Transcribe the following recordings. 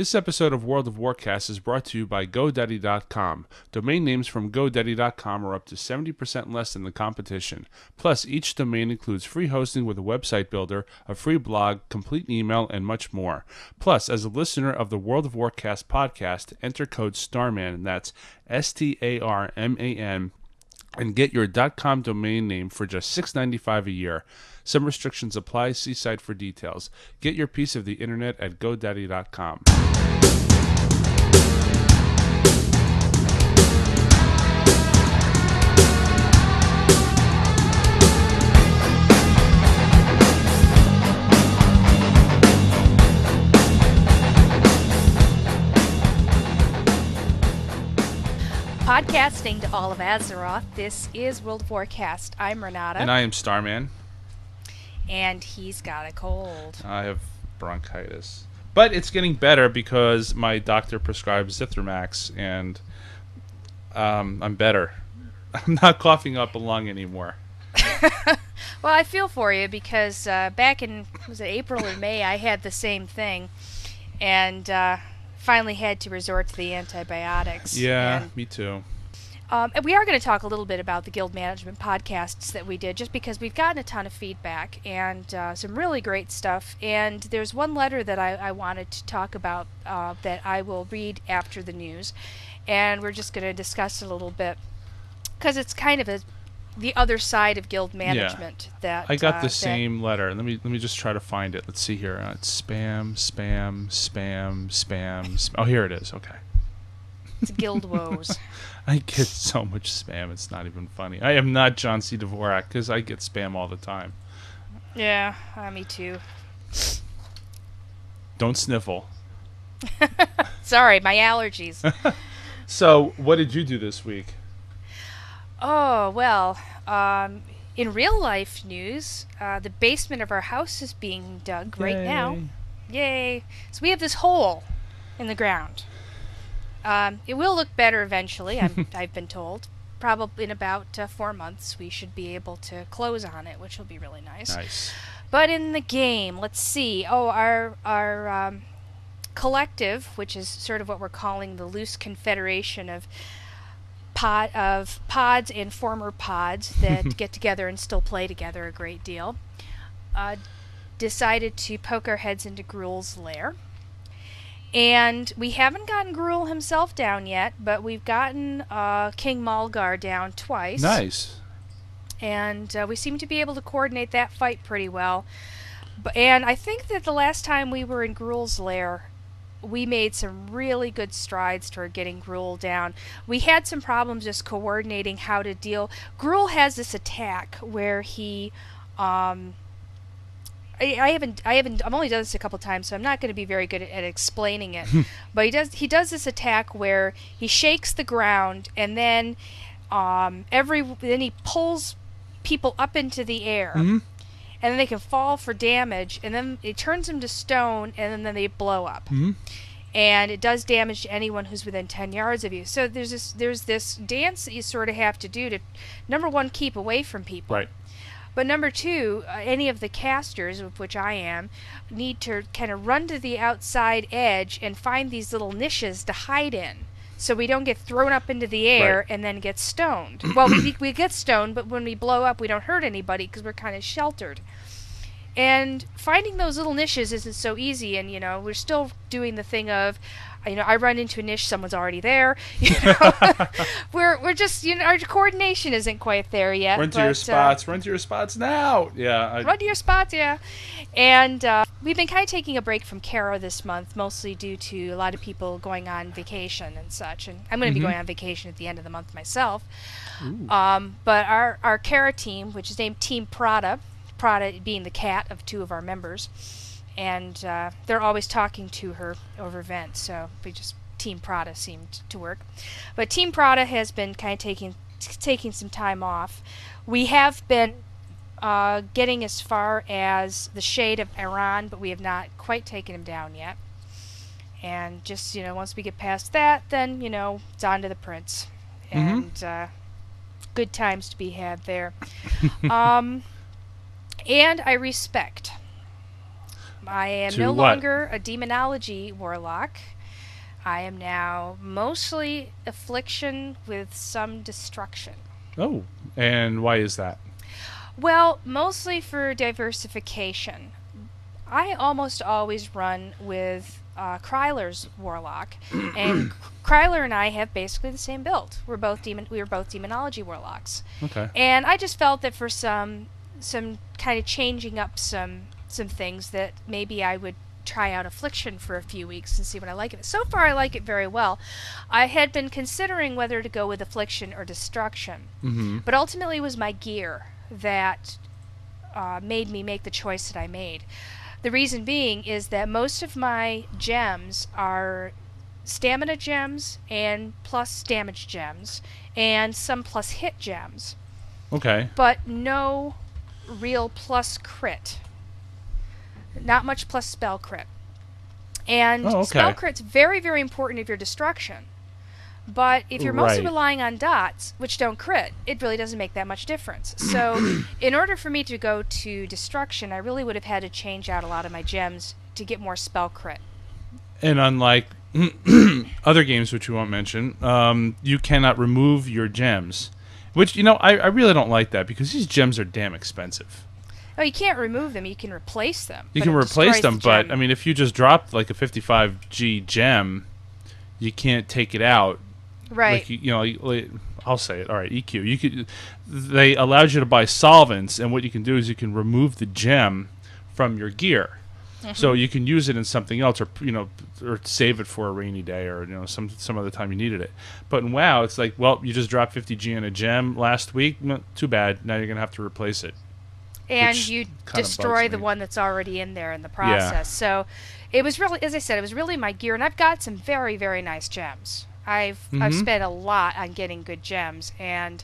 This episode of World of Warcast is brought to you by GoDaddy.com. Domain names from GoDaddy.com are up to 70% less than the competition. Plus, each domain includes free hosting with a website builder, a free blog, complete email, and much more. Plus, as a listener of the World of Warcast podcast, enter code STARMAN, that's S T A R M A N, and get your .com domain name for just $6.95 a year. Some restrictions apply. See site for details. Get your piece of the internet at GoDaddy.com. Podcasting to all of Azeroth, this is World of Warcast. I'm Renata. And I am Starman. And he's got a cold. I have bronchitis. But it's getting better because my doctor prescribed Zithromax and um, I'm better. I'm not coughing up a lung anymore. well, I feel for you because uh, back in was it April or May, I had the same thing, and uh, finally had to resort to the antibiotics. Yeah, me too. Um, and we are going to talk a little bit about the guild management podcasts that we did, just because we've gotten a ton of feedback and uh, some really great stuff. And there's one letter that I, I wanted to talk about uh, that I will read after the news, and we're just going to discuss it a little bit because it's kind of a the other side of guild management yeah. that I got uh, the same letter. Let me let me just try to find it. Let's see here. Uh, it's spam, spam, spam, spam, spam. Oh, here it is. Okay. It's guild woes. I get so much spam. It's not even funny. I am not John C. Dvorak because I get spam all the time. Yeah, uh, me too. Don't sniffle. Sorry, my allergies. so, what did you do this week? Oh, well, um, in real life news, uh, the basement of our house is being dug Yay. right now. Yay. So we have this hole in the ground. Um, it will look better eventually, I'm, I've been told. Probably in about uh, four months, we should be able to close on it, which will be really nice. Nice. But in the game, let's see. Oh, our our um, collective, which is sort of what we're calling the loose confederation of pod of pods and former pods that get together and still play together a great deal, uh, decided to poke our heads into Gruul's lair. And we haven't gotten Gruul himself down yet, but we've gotten uh, King Maulgar down twice. Nice. And uh, we seem to be able to coordinate that fight pretty well. But, and I think that the last time we were in Gruul's lair, we made some really good strides toward getting Gruul down. We had some problems just coordinating how to deal. Gruul has this attack where he. Um, I, I haven't, I haven't, I've only done this a couple times, so I'm not going to be very good at, at explaining it. but he does, he does this attack where he shakes the ground and then, um, every, then he pulls people up into the air, mm-hmm. and then they can fall for damage, and then it turns them to stone, and then they blow up. Mm-hmm. And it does damage to anyone who's within ten yards of you. So there's this there's this dance that you sort of have to do to, number one, keep away from people. Right. But number two, uh, any of the casters, of which I am, need to kind of run to the outside edge and find these little niches to hide in so we don't get thrown up into the air Right. and then get stoned. well, we, we get stoned, but when we blow up, we don't hurt anybody because we're kind of sheltered. And finding those little niches isn't so easy, and you know we're still doing the thing of, you know, I run into a niche, someone's already there. You know, we're we're just you know our coordination isn't quite there yet. Run to but, your uh, spots. Run to your spots now. Yeah. I, run to your spots, yeah. And uh, we've been kind of taking a break from Kara this month, mostly due to a lot of people going on vacation and such. And I'm going to Mhm. be going on vacation at the end of the month myself. Um, but our our Kara team, which is named Team Prada, Prada being the cat of two of our members, and uh, they're always talking to her over vent. So we just Team Prada seemed to work. But Team Prada has been kind of taking taking some time off. We have been uh, getting as far as the shade of Aran, but we have not quite taken him down yet. And just you know, once we get past that, then you know, it's on to the prince, Mhm. and uh, good times to be had there. um, and I respect. I am no what? longer a demonology warlock. I am now mostly affliction with some destruction. Oh, and why is that? Well, mostly for diversification. I almost always run with uh, Kryler's warlock, and Kryler and I have basically the same build. We're both demon. We were both demonology warlocks, Okay. and I just felt that for some some kind of changing up some some things that maybe I would try out affliction for a few weeks and see what I like of it. So far, I like it very well. I had been considering whether to go with affliction or destruction. Mm-hmm. But ultimately, it was my gear that uh, made me make the choice that I made. The reason being is that most of my gems are stamina gems and plus damage gems, and some plus hit gems, Okay. but no real plus crit. Not much plus spell crit. And Oh, spell crit's very, very important if you're destruction. But if you're mostly Right. relying on dots, which don't crit, it really doesn't make that much difference. So, in order for me to go to destruction, I really would have had to change out a lot of my gems to get more spell crit. And unlike other games, which we won't mention, um, you cannot remove your gems. Which you know, I, I really don't like that because these gems are damn expensive. Oh, you can't remove them; you can replace them. You can replace them, the but. I mean, if you just dropped like a 55G gem, you can't take it out. right? Like you, you know, like, I'll say it. All right, EQ. You could. They allowed you to buy solvents, and what you can do is you can remove the gem from your gear. Mm-hmm. So you can use it in something else, or you know, or save it for a rainy day, or you know, some some other time you needed it. But in WoW, it's like, well, you just dropped 50G in a gem last week. No, too bad. Now you're gonna have to replace it. And which you destroy the one that's already in there in the process. So it was really, as I said, it was really my gear, and I've got some very, very nice gems. I've I've Mhm. spent a lot on getting good gems, and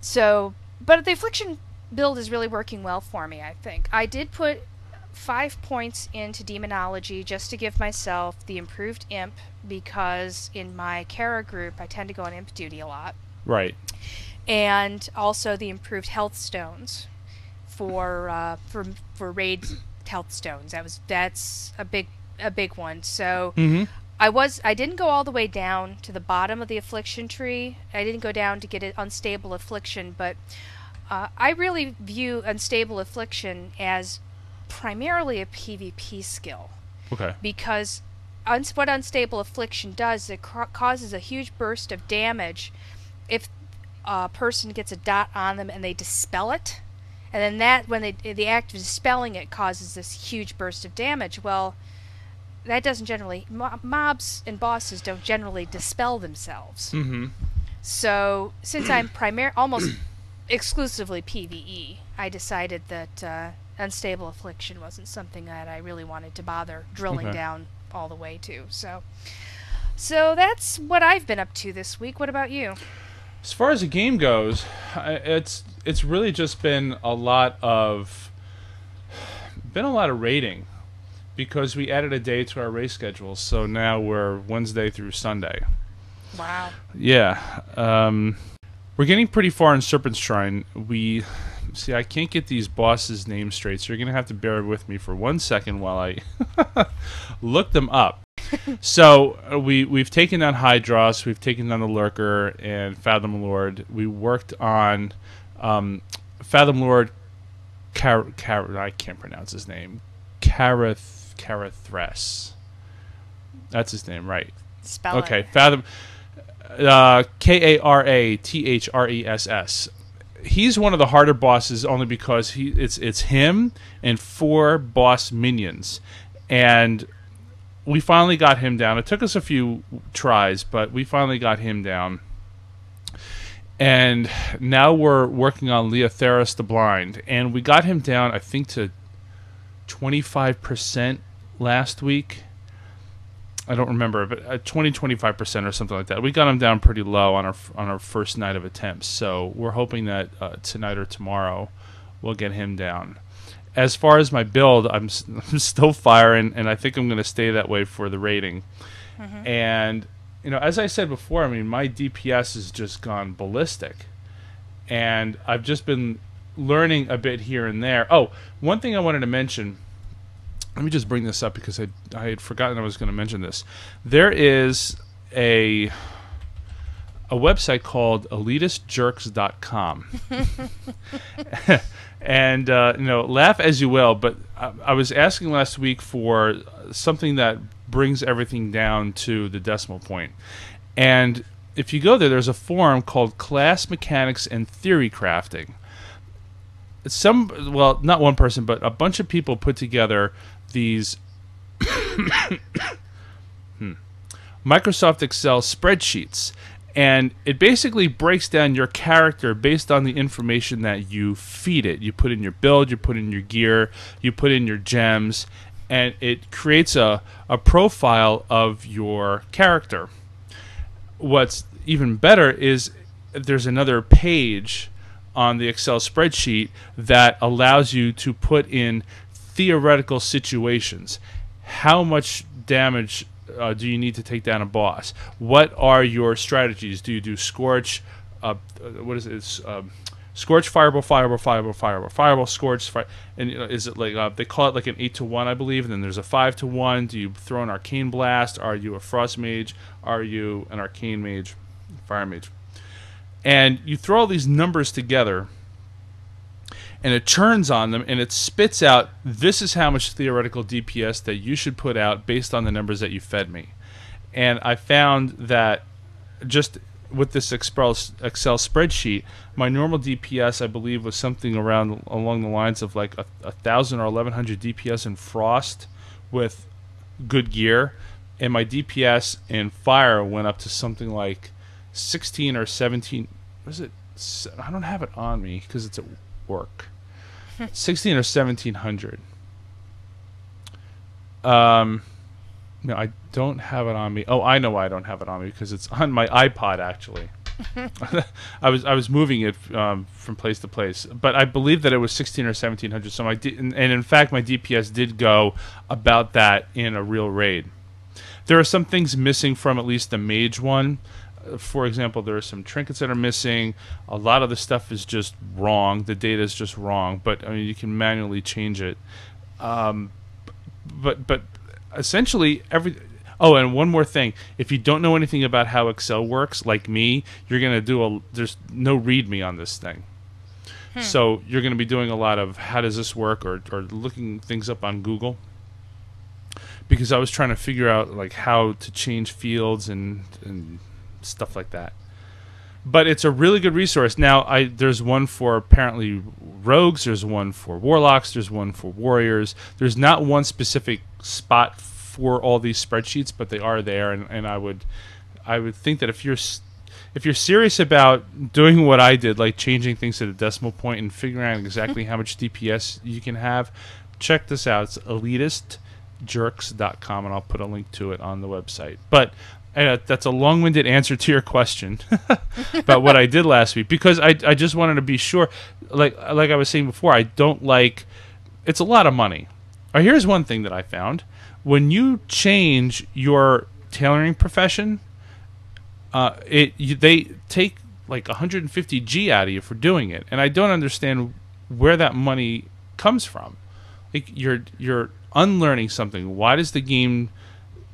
so, but the affliction build is really working well for me. I think I did put five points into demonology just to give myself the improved imp because in my Kara group I tend to go on imp duty a lot Right. and also the improved health stones for uh, for for raid health stones. That was that's a big a big one. So Mm-hmm. I was I didn't go all the way down to the bottom of the affliction tree. I didn't go down to get an unstable affliction, but uh, I really view unstable affliction as primarily a PvP skill Okay. because uns- what unstable affliction does it ca- causes a huge burst of damage if a person gets a dot on them and they dispel it and then that when they the act of dispelling it causes this huge burst of damage well that doesn't generally mo- mobs and bosses don't generally dispel themselves Mm-hmm. so since I'm primar almost exclusively PVE, I decided that uh, unstable affliction wasn't something that I really wanted to bother drilling Okay. down all the way to. So, so that's what I've been up to this week. What about you? As far as the game goes, it's it's really just been a lot of been a lot of rating because we added a day to our race schedule. So now we're Wednesday through Sunday. Wow. Yeah, um, we're getting pretty far in Serpent's Shrine. We see I can't get these bosses' names straight, so you're gonna have to bear with me for one second while I look them up. so uh, we we've taken down Hydross, we've taken down the Lurker and Fathom Lord. We worked on um, Fathom Lord. Car- Car- I can't pronounce his name. Karath Karathress. That's his name, right? Spell Okay, it. Fathom. Uh, K A R A T H R E S S. He's one of the harder bosses only because he it's it's him and four boss minions, and we finally got him down. It took us a few tries, but we finally got him down. And now we're working on Leotheras the Blind, and we got him down, I think, to twenty five percent last week. I don't remember, but uh, 20, 25 percent or something like that. We got him down pretty low on our on our first night of attempts. So we're hoping that uh, tonight or tomorrow we'll get him down. As far as my build, I'm, I'm still firing, and I think I'm going to stay that way for the rating. And you know, as I said before, I mean my DPS has just gone ballistic, and I've just been learning a bit here and there. Oh, one thing I wanted to mention let me just bring this up because I I had forgotten I was going to mention this. There is a a website called elitistjerks.com. and uh, you know, laugh as you will, but I, I was asking last week for something that brings everything down to the decimal point. And if you go there, there's a forum called Class Mechanics and Theory Crafting. Some, well, not one person, but a bunch of people put together these hmm, Microsoft Excel spreadsheets. And it basically breaks down your character based on the information that you feed it. You put in your build, you put in your gear, you put in your gems, and it creates a, a profile of your character. What's even better is there's another page on the Excel spreadsheet that allows you to put in theoretical situations. How much damage uh, do you need to take down a boss? What are your strategies? Do you do scorch? Uh, what is it? Scorch, Fireball, Fireball, Fireball, Fireball, Fireball, Scorch, fire, and you know, is it like uh, they call it like an eight to one, I believe, and then there's a five to one. Do you throw an Arcane Blast? Are you a Frost Mage? Are you an Arcane Mage, Fire Mage? And you throw all these numbers together, and it turns on them, and it spits out this is how much theoretical DPS that you should put out based on the numbers that you fed me. And I found that just with this Excel Excel spreadsheet, my normal DPS I believe was something around along the lines of like a, a thousand or eleven hundred DPS in Frost with good gear, and my DPS in Fire went up to something like sixteen or seventeen. Was it? I don't have it on me because it's at work. sixteen or seventeen hundred. Um no, I don't have it on me. Oh, I know why I don't have it on me because it's on my iPod actually. I was I was moving it um, from place to place, but I believe that it was sixteen or seventeen hundred. So my D- and, in fact my DPS did go about that in a real raid. There are some things missing from at least the mage one. For example, there are some trinkets that are missing. A lot of the stuff is just wrong. The data is just wrong, but I mean you can manually change it. Um, but but essentially every Oh, and one more thing. If you don't know anything about how Excel works, like me, you're going to do a there's no readme on this thing. Hmm. So you're going to be doing a lot of how does this work or or looking things up on Google. Because I was trying to figure out like how to change fields and and stuff like that. But it's a really good resource. Now, I there's one for apparently rogues, there's one for warlocks, there's one for warriors. There's not one specific spot for all these spreadsheets, but they are there, and, and I would I would think that if you're if you're serious about doing what I did, like changing things to the decimal point and figuring out exactly hmm. how much DPS you can have, check this out. It's elitistjerks.com, and I'll put a link to it on the website. But uh, that's a long-winded answer to your question about what I did last week because I, I just wanted to be sure. Like like I was saying before, I don't like. It's a lot of money. Or here's one thing that I found when you change your tailoring profession, uh, it you, they take like 150 G out of you for doing it, and I don't understand where that money comes from. Like you're you're unlearning something. Why does the game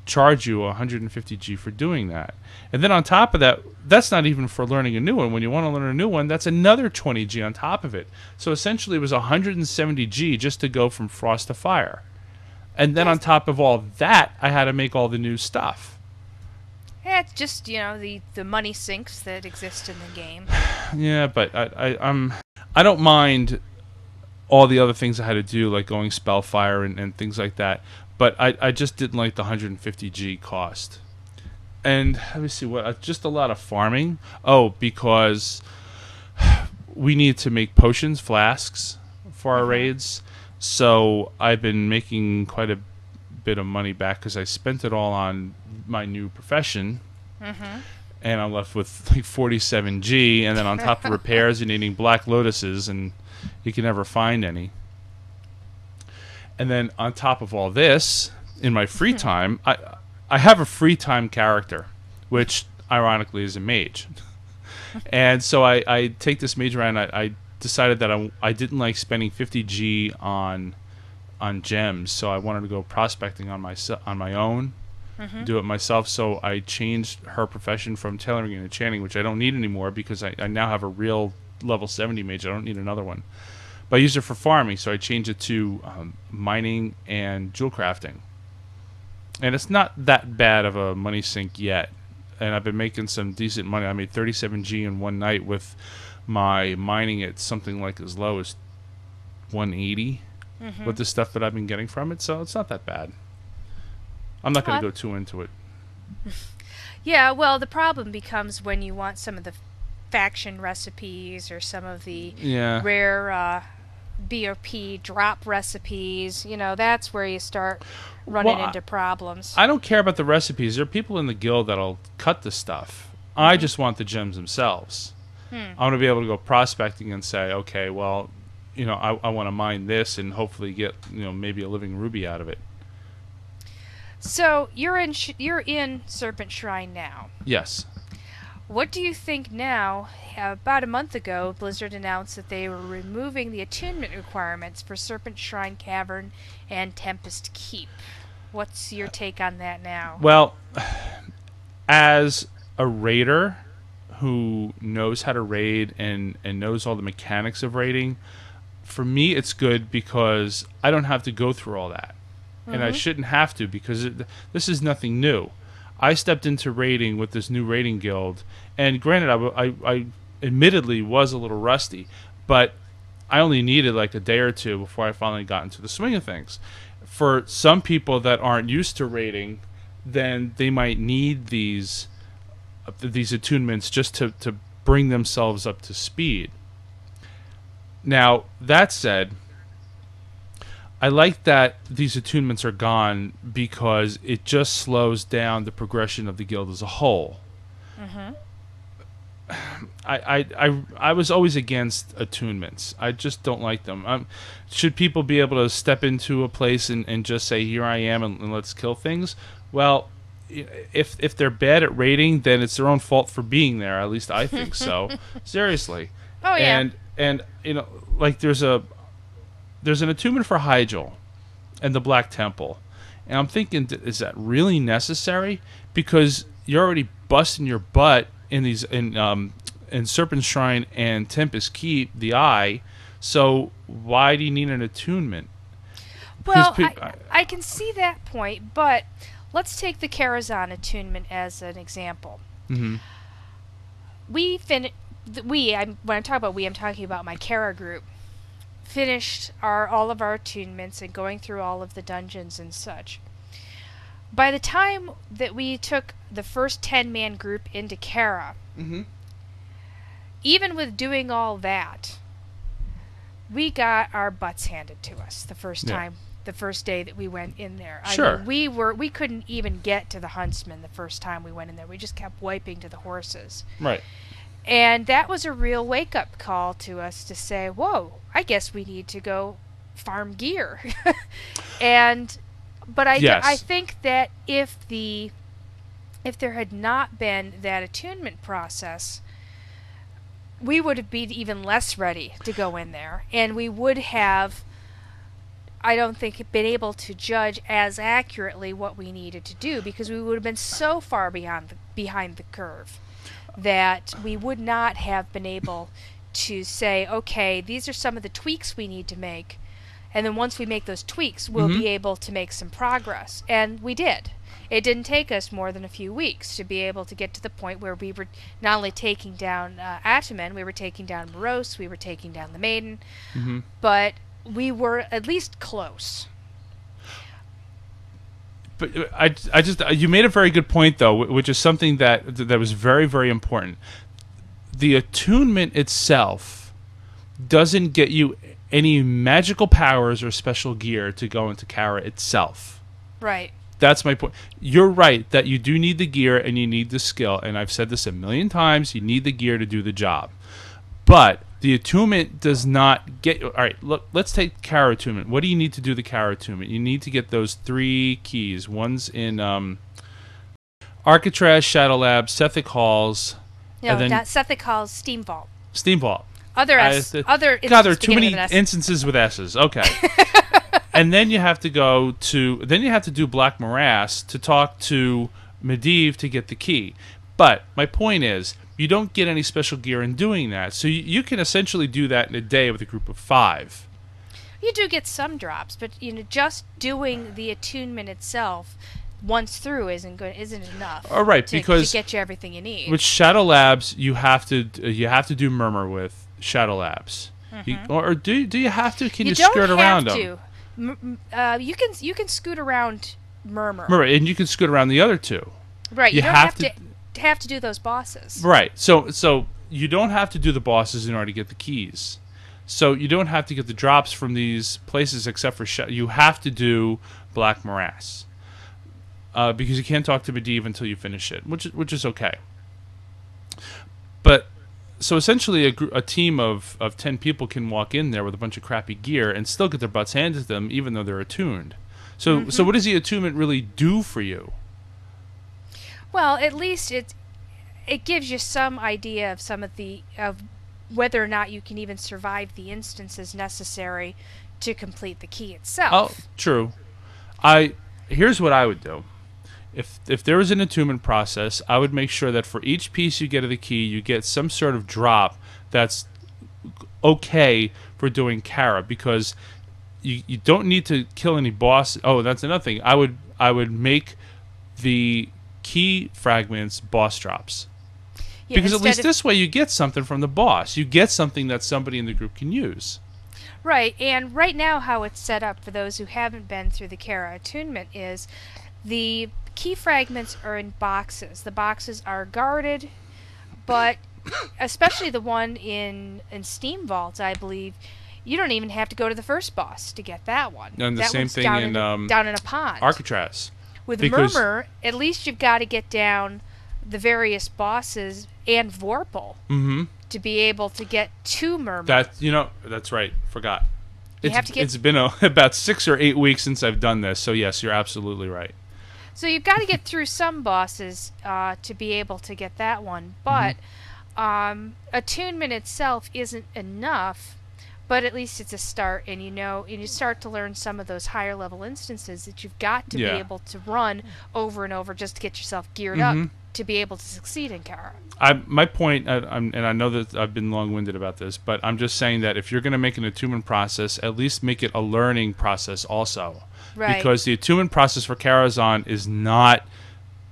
charge you 150 G for doing that? And then on top of that, that's not even for learning a new one. When you want to learn a new one, that's another 20 G on top of it. So essentially, it was 170 G just to go from frost to fire. And then on top of all that, I had to make all the new stuff. Yeah, it's just you know the the money sinks that exist in the game. yeah, but I, I I'm I don't mind all the other things I had to do, like going spellfire and, and things like that. But I, I just didn't like the 150G cost. And let me see what uh, just a lot of farming. Oh, because we need to make potions, flasks for our mm-hmm. raids. So I've been making quite a bit of money back because I spent it all on my new profession. Mm-hmm. And I'm left with like 47G, and then on top of repairs, you're needing black lotuses, and you can never find any. And then on top of all this, in my free time, I I have a free time character, which ironically is a mage. and so I, I take this mage around. I, I decided that I, I didn't like spending 50G on on gems, so I wanted to go prospecting on my on my own, Mm-hmm. do it myself. So I changed her profession from tailoring into enchanting, which I don't need anymore because I, I now have a real level 70 mage. I don't need another one. But I use it for farming, so I changed it to um, mining and jewel crafting. And it's not that bad of a money sink yet. And I've been making some decent money. I made 37G in one night with my mining at something like as low as 180 Mm-hmm. with the stuff that I've been getting from it, so it's not that bad. I'm not going to go too into it. Yeah, well, the problem becomes when you want some of the faction recipes or some of the Yeah. rare uh, BOP drop recipes. You know, that's where you start running Well, into problems. I don't care about the recipes. There are people in the guild that'll cut the stuff. I Mm-hmm. just want the gems themselves. Hmm. I want to be able to go prospecting and say, okay, well, you know, I, I want to mine this and hopefully get, you know, maybe a living ruby out of it. so you're in sh- you're in Serpent Shrine now. Yes. What do you think now? About a month ago, Blizzard announced that they were removing the attunement requirements for Serpent Shrine Cavern and Tempest Keep. What's your uh, take on that now? Well, as a raider who knows how to raid and, and knows all the mechanics of raiding, for me it's good because I don't have to go through all that. And I mm-hmm. shouldn't have to because it, this is nothing new. I stepped into raiding with this new raiding guild, and granted, I, I, admittedly was a little rusty, but I only needed like a day or two before I finally got into the swing of things. For some people that aren't used to raiding, then they might need these these attunements just to, to bring themselves up to speed. Now, that said, I like that these attunements are gone because it just slows down the progression of the guild as a whole. I, I, I, I was always against attunements. I just don't like them. Um, should people be able to step into a place and, and just say, "Here I am," and, and let's kill things? Well, if if they're bad at raiding, then it's their own fault for being there. At least I think so. Seriously. Oh, yeah. And and you know, like there's a there's an attunement for Hyjal and the Black Temple, and I'm thinking, is that really necessary? Because you're already busting your butt in these in um in Serpent Shrine and Tempest Keep, the Eye. So why do you need an attunement? Well, peop- I, I can see that point, but let's take the Karazhan attunement as an example. Mm-hmm. We fin we I'm, when I talk about we, I'm talking about my Kara group. Finished our all of our attunements and going through all of the dungeons and such. By the time that we took the first ten man group into Kara, hmm even with doing all that, we got our butts handed to us the first Yeah. time, the first day that we went in there. I Sure. mean, we were we couldn't even get to the huntsman the first time we went in there. We just kept wiping to the horses. Right. And that was a real wake up call to us to say, "Whoa, I guess we need to go farm gear." and but I Yes. I think that if the if there had not been that attunement process, we would have been even less ready to go in there, and we would have. I don't think been able to judge as accurately what we needed to do because we would have been so far beyond the, behind the curve that we would not have been able to say, okay, these are some of the tweaks we need to make. And then once we make those tweaks, we'll Mhm. be able to make some progress. And we did. It didn't take us more than a few weeks to be able to get to the point where we were not only taking down uh, Attumen, we were taking down Moroes, we were taking down the Maiden, hmm but we were at least close. But uh, I, I just you made a very good point though, which is something that that was very very important. The attunement itself doesn't get you any magical powers or special gear to go into Kara itself. Right. That's my point. You're right that you do need the gear and you need the skill, and I've said this a million times. You need the gear to do the job, but the attunement does not get. All right, look. Let's take Kara attunement. What do you need to do the Kara attunement? You need to get those three keys. One's in um, Arcatraz, Shadow Lab, Sethekk Halls, No, And then- not Sethekk Hall's Steam Vault. Steam Vault. Other I- S, th- other God, there are too many with instances with S's. Okay. and then you have to go to then you have to do Black Morass to talk to Medivh to get the key. But my point is, you don't get any special gear in doing that. So you, you can essentially do that in a day with a group of five. You do get some drops, but you know, just doing the attunement itself once through isn't good, isn't enough. All right, to, because to get you everything you need. with Shadow Labs, you have to you have to do murmur with Shadow Labs. You, or do do you have to? Can you, Mm-hmm. don't skirt have around to. M- m- uh, you can you can scoot around murmur. Remember, and you can scoot around the other two. right. You, you don't have have, to- to, have to do those bosses. Right. So so you don't have to do the bosses in order to get the keys. So you don't have to get the drops from these places except for sh- you have to do Black Morass. Uh, because you can't talk to Medivh until you finish it, which is, which is okay. But so essentially, a, gr- a team of, of ten people can walk in there with a bunch of crappy gear and still get their butts handed to them, even though they're attuned. So so what does the attunement really do for you? Well, at least it it gives you some idea of some of the of whether or not you can even survive the instances necessary to complete the key itself. Oh, true. I here's what I would do. If if there was an attunement process, I would make sure that for each piece you get of the key, you get some sort of drop that's okay for doing Kara because you, you don't need to kill any boss. Oh, that's another thing. I would I would make the key fragments boss drops Yeah, because at least of- this way you get something from the boss. You get something that somebody in the group can use. Right, and right now, how it's set up for those who haven't been through the Kara attunement is the key fragments are in boxes. The boxes are guarded, but especially the one in in Steam Vault, I believe, you don't even have to go to the first boss to get that one. And the that same thing down in, a- um, down in a pond. Arcatraz. With because- Murmur, at least you've got to get down the various bosses and Vorpil Mm-hmm. to be able to get to Murmur. That you know, that's right. Forgot. You It's, have to get- it's been a, about six or eight weeks since I've done this, so yes, you're absolutely right. So you've got to get through some bosses uh, to be able to get that one, but um, attunement itself isn't enough. But at least it's a start, and you know, and you start to learn some of those higher level instances that you've got to Yeah. be able to run over and over just to get yourself geared Mhm. up to be able to succeed in Kara. I my point, I, I'm, and I know that I've been long-winded about this, but I'm just saying that if you're going to make an attunement process, at least make it a learning process also, Right. because the attunement process for Karazhan is not,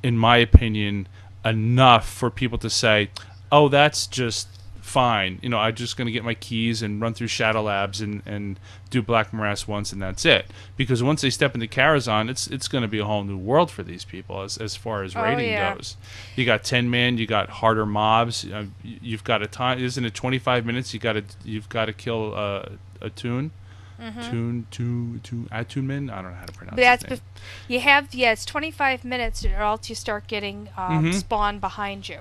in my opinion, enough for people to say, "Oh, that's just fine." You know, I'm just going to get my keys and run through Shadow Labs and, and do Black Morass once, and that's it. Because once they step into Karazhan, it's it's going to be a whole new world for these people as as far as Oh, yeah. goes. You got ten man, you got harder mobs. Uh, y- you've got a time. Isn't it twenty five minutes? You got to you've got to kill uh, a tune. Tune, tune, tune, attunement. I don't know how to pronounce Mm-hmm. But that's bef- you have yeah, it's 25 minutes, or else you start getting um, Mhm. spawn behind you.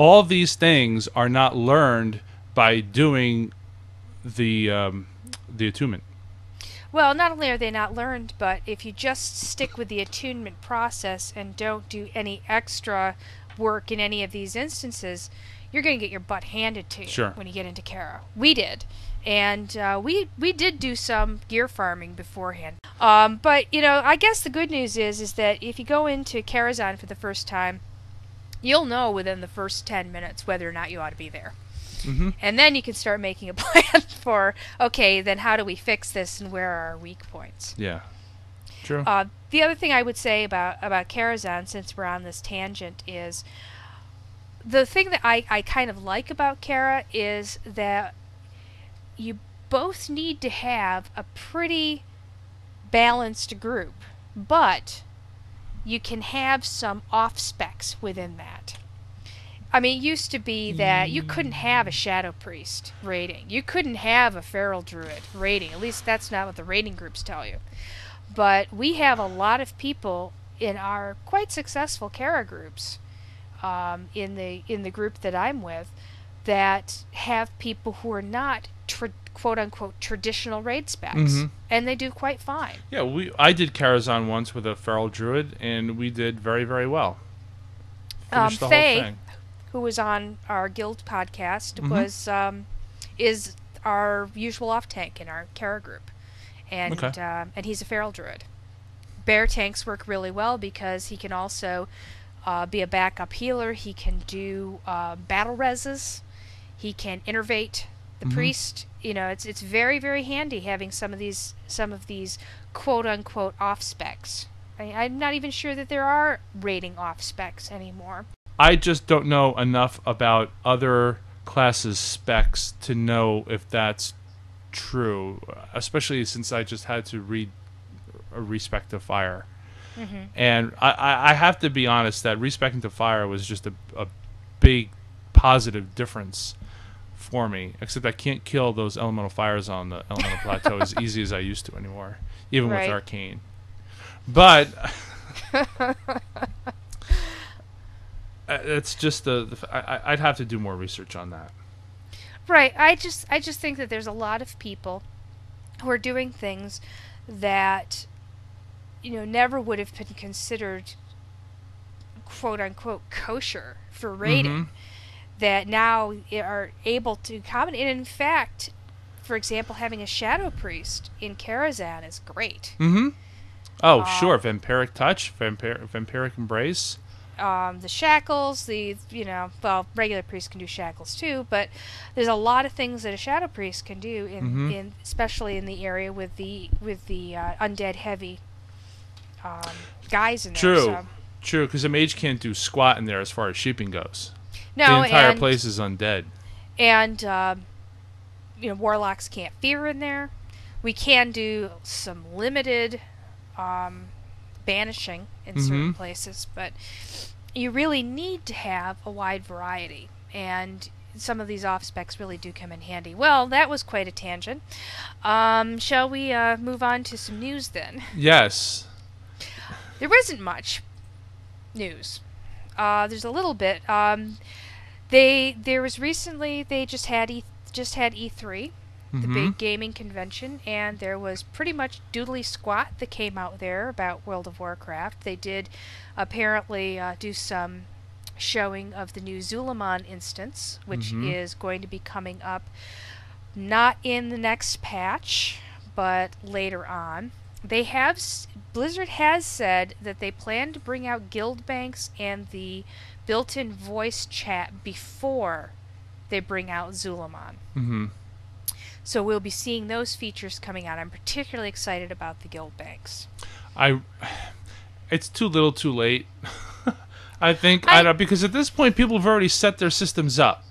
All these things are not learned by doing the um, the attunement. Well, not only are they not learned, but if you just stick with the attunement process and don't do any extra work in any of these instances, you're going to get your butt handed to you Sure. when you get into Kara. We did. And uh, we we did do some gear farming beforehand, um, but you know I guess the good news is is that if you go into Karazhan for the first time, you'll know within the first ten minutes whether or not you ought to be there. Mhm. And then you can start making a plan for, okay, then how do we fix this and where are our weak points? Yeah, true. Uh, the other thing I would say about, about Karazhan, since we're on this tangent, is the thing that I, I kind of like about Kara is that you both need to have a pretty balanced group, but you can have some off specs within that. I mean, it used to be that you couldn't have a Shadow Priest rating. You couldn't have a Feral Druid rating. At least that's not what the rating groups tell you. But we have a lot of people in our quite successful Kara groups, um, in the in the group that I'm with, that have people who are not tra- quote unquote traditional raid specs, Mhm. and they do quite fine. yeah, we I did Karazhan once with a feral druid, and we did very very well. Um, Finished the Faye, who was on our guild podcast, Mhm. was um, is our usual off tank in our Kara group, and Okay. uh, and he's a feral druid. Bear tanks work really well because he can also uh, be a backup healer. He can do uh, battle reses. He can innervate the Mhm. priest. You know, it's it's very very handy having some of these some of these quote unquote off specs. I, I'm not even sure that there are rating off specs anymore. I just don't know enough about other classes specs to know if that's true, especially since I just had to read a respect to fire. hmm And I, I, I have to be honest that respecting to fire was just a, a big positive difference for me. Except I can't kill those elemental fires on the elemental plateau as easy as I used to anymore, even Right. with arcane. But it's just the, the I, I'd have to do more research on that. Right. I just I just think that there's a lot of people who are doing things that you know never would have been considered quote unquote kosher for rating Mhm. That now are able to accommodate and in fact for example having a shadow priest in Karazhan is great. Mm-hmm. Oh, Uh, sure. Vampiric touch, vampir- vampiric embrace. um, the shackles, the you know, well, regular priests can do shackles too, but there's a lot of things that a shadow priest can do in, Mhm. in especially in the area with the with the uh, undead heavy um, guys in there. True. So. True, because a mage can't do squat in there as far as sheeping goes. No, the entire and, place is undead. and um, you know, warlocks can't fear in there. We can do some limited um, banishing in certain Mhm. places, but you really need to have a wide variety. And some of these off specs really do come in handy. Well, that was quite a tangent. Um, shall we uh, move on to some news then? Yes. There isn't much news. Uh, there's a little bit. Um, they there was recently they just had E just had E3, the Mhm. big gaming convention, and there was pretty much doodly squat that came out there about World of Warcraft. They did apparently uh, do some showing of the new Zul'Aman instance, which Mhm. is going to be coming up not in the next patch, but later on. They have Blizzard has said that they plan to bring out guild banks and the built-in voice chat before they bring out Zul'Aman. Mm-hmm. So we'll be seeing those features coming out. I'm particularly excited about the guild banks. I. It's too little, too late. I think I, I- don't because at this point people have already set their systems up.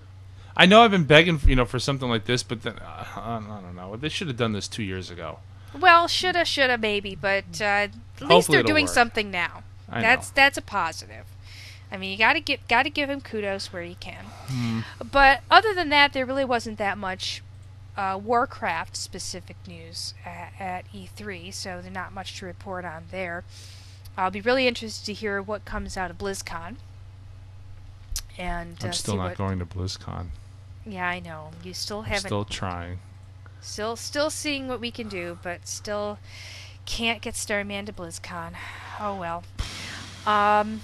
I know I've been begging, you know, for something like this, but then uh, I I don't know. They should have done this two years ago. Well, shoulda, shoulda, maybe, but uh, at least they're doing work. something now. I that's know. that's a positive. I mean, you gotta give gotta give him kudos where you can. Hmm. But other than that, there really wasn't that much uh, Warcraft specific news at, at E3, so there's not much to report on there. I'll be really interested to hear what comes out of BlizzCon. And I'm uh, still not what, going to BlizzCon. Yeah, I know. You still I'm haven't still trying. Still, still seeing what we can do, but still can't get Starman to BlizzCon. Oh well. Um,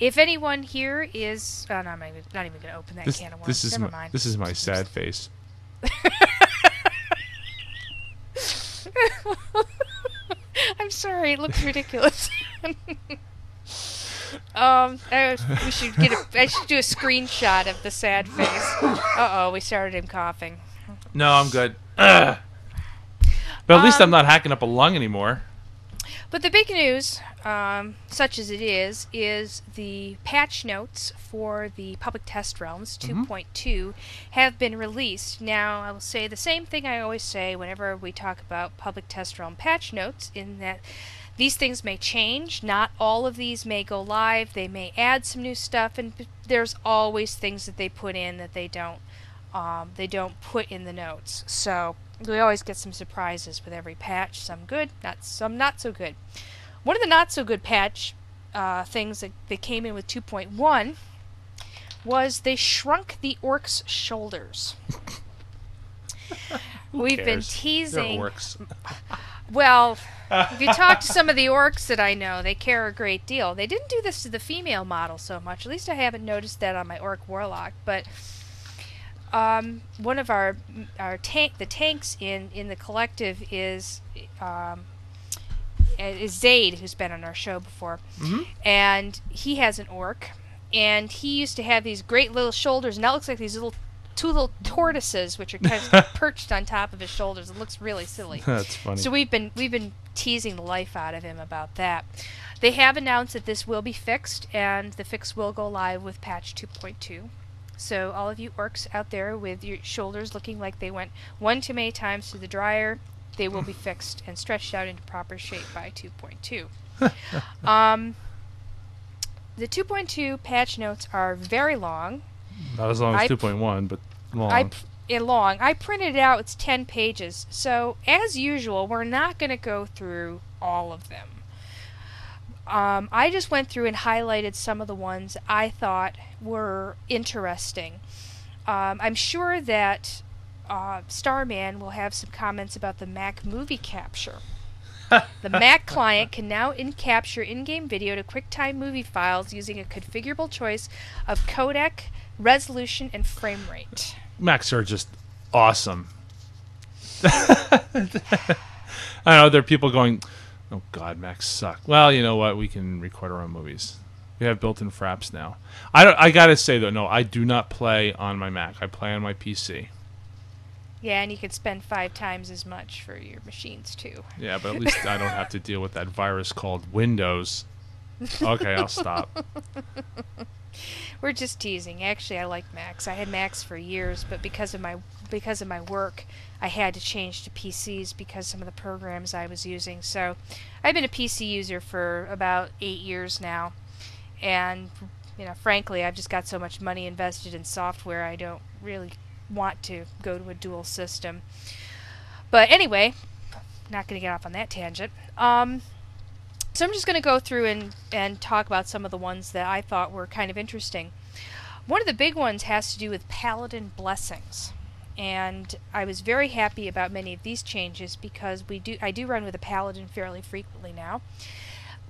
if anyone here is, oh no, I'm not even, not even going to open that This, can of worms. this is Never my, mind. this is my sad face. I'm sorry, it looks ridiculous. um, I, we should get a, I should do a screenshot of the sad face. Uh oh, we started him coughing. No, I'm good. Ugh. But at least I'm Um, not hacking up a lung anymore. But the big news, um, such as it is, is the patch notes for the public test realms Mhm. 2.2 have been released. Now, I will say the same thing I always say whenever we talk about public test realm patch notes, in that these things may change. Not all of these may go live. They may add some new stuff, and there's always things that they put in that they don't. Um, they don't put in the notes. So we always get some surprises with every patch. Some good, not some not so good. One of the not so good patch uh, things that they came in with 2.1 was they shrunk the orc's shoulders. We've been teasing. orcs. Well, if you talk to some of the orcs that I know, they care a great deal. They didn't do this to the female model so much. At least I haven't noticed that on my orc warlock. But Um, one of our our tank the tanks in in the collective is um, is Zaid, who's been on our show before, Mhm. and he has an orc, and he used to have these great little shoulders, and that looks like these little two little tortoises, which are kind of perched on top of his shoulders. It looks really silly. That's funny. So we've been we've been teasing the life out of him about that. They have announced that this will be fixed, and the fix will go live with patch 2.2. So all of you orcs out there with your shoulders looking like they went one too many times through the dryer, they will be fixed and stretched out into proper shape by 2.2. um, the 2.2 patch notes are very long. Not as long as I- 2.1, but long. I long. I printed it out. It's ten pages. So as usual, we're not going to go through all of them. Um, I just went through and highlighted some of the ones I thought were interesting. Um, I'm sure that uh, Starman will have some comments about the Mac movie capture. the Mac client can now in capture in-game video to QuickTime movie files using a configurable choice of codec, resolution, and frame rate. Macs are just awesome. I know there are people going, "Oh God, Macs suck." Well, you know what? We can record our own movies. We have built-in fraps now. I don't. I gotta say though, no, I do not play on my Mac. I play on my PC. Yeah, and you could spend five times as much for your machines too. Yeah, but at least I don't have to deal with that virus called Windows. Okay, I'll stop. We're just teasing. Actually, I like Macs. I had Macs for years, but because of my because of my work, I had to change to PCs because some of the programs I was using. So, I've been a PC user for about 8 years now. And you know, frankly, I've just got so much money invested in software, I don't really want to go to a dual system. But anyway, not going to get off on that tangent. Um, so I'm just going to go through and, and talk about some of the ones that I thought were kind of interesting. One of the big ones has to do with Paladin blessings. And I was very happy about many of these changes because we do I do run with a Paladin fairly frequently now.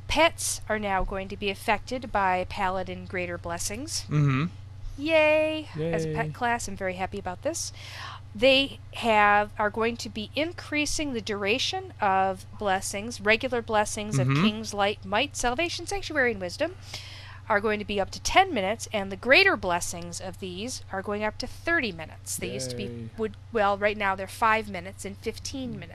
Pets are now going to be affected by Paladin greater blessings. Mm-hmm. Yay! As a pet class, I'm very happy about this. They have are going to be increasing the duration of blessings. Regular blessings of Mhm. King's Light, Might, Salvation, Sanctuary, and Wisdom are going to be up to 10 minutes, and the greater blessings of these are going up to 30 minutes. They used to be would well right now they're five minutes and 15 minutes.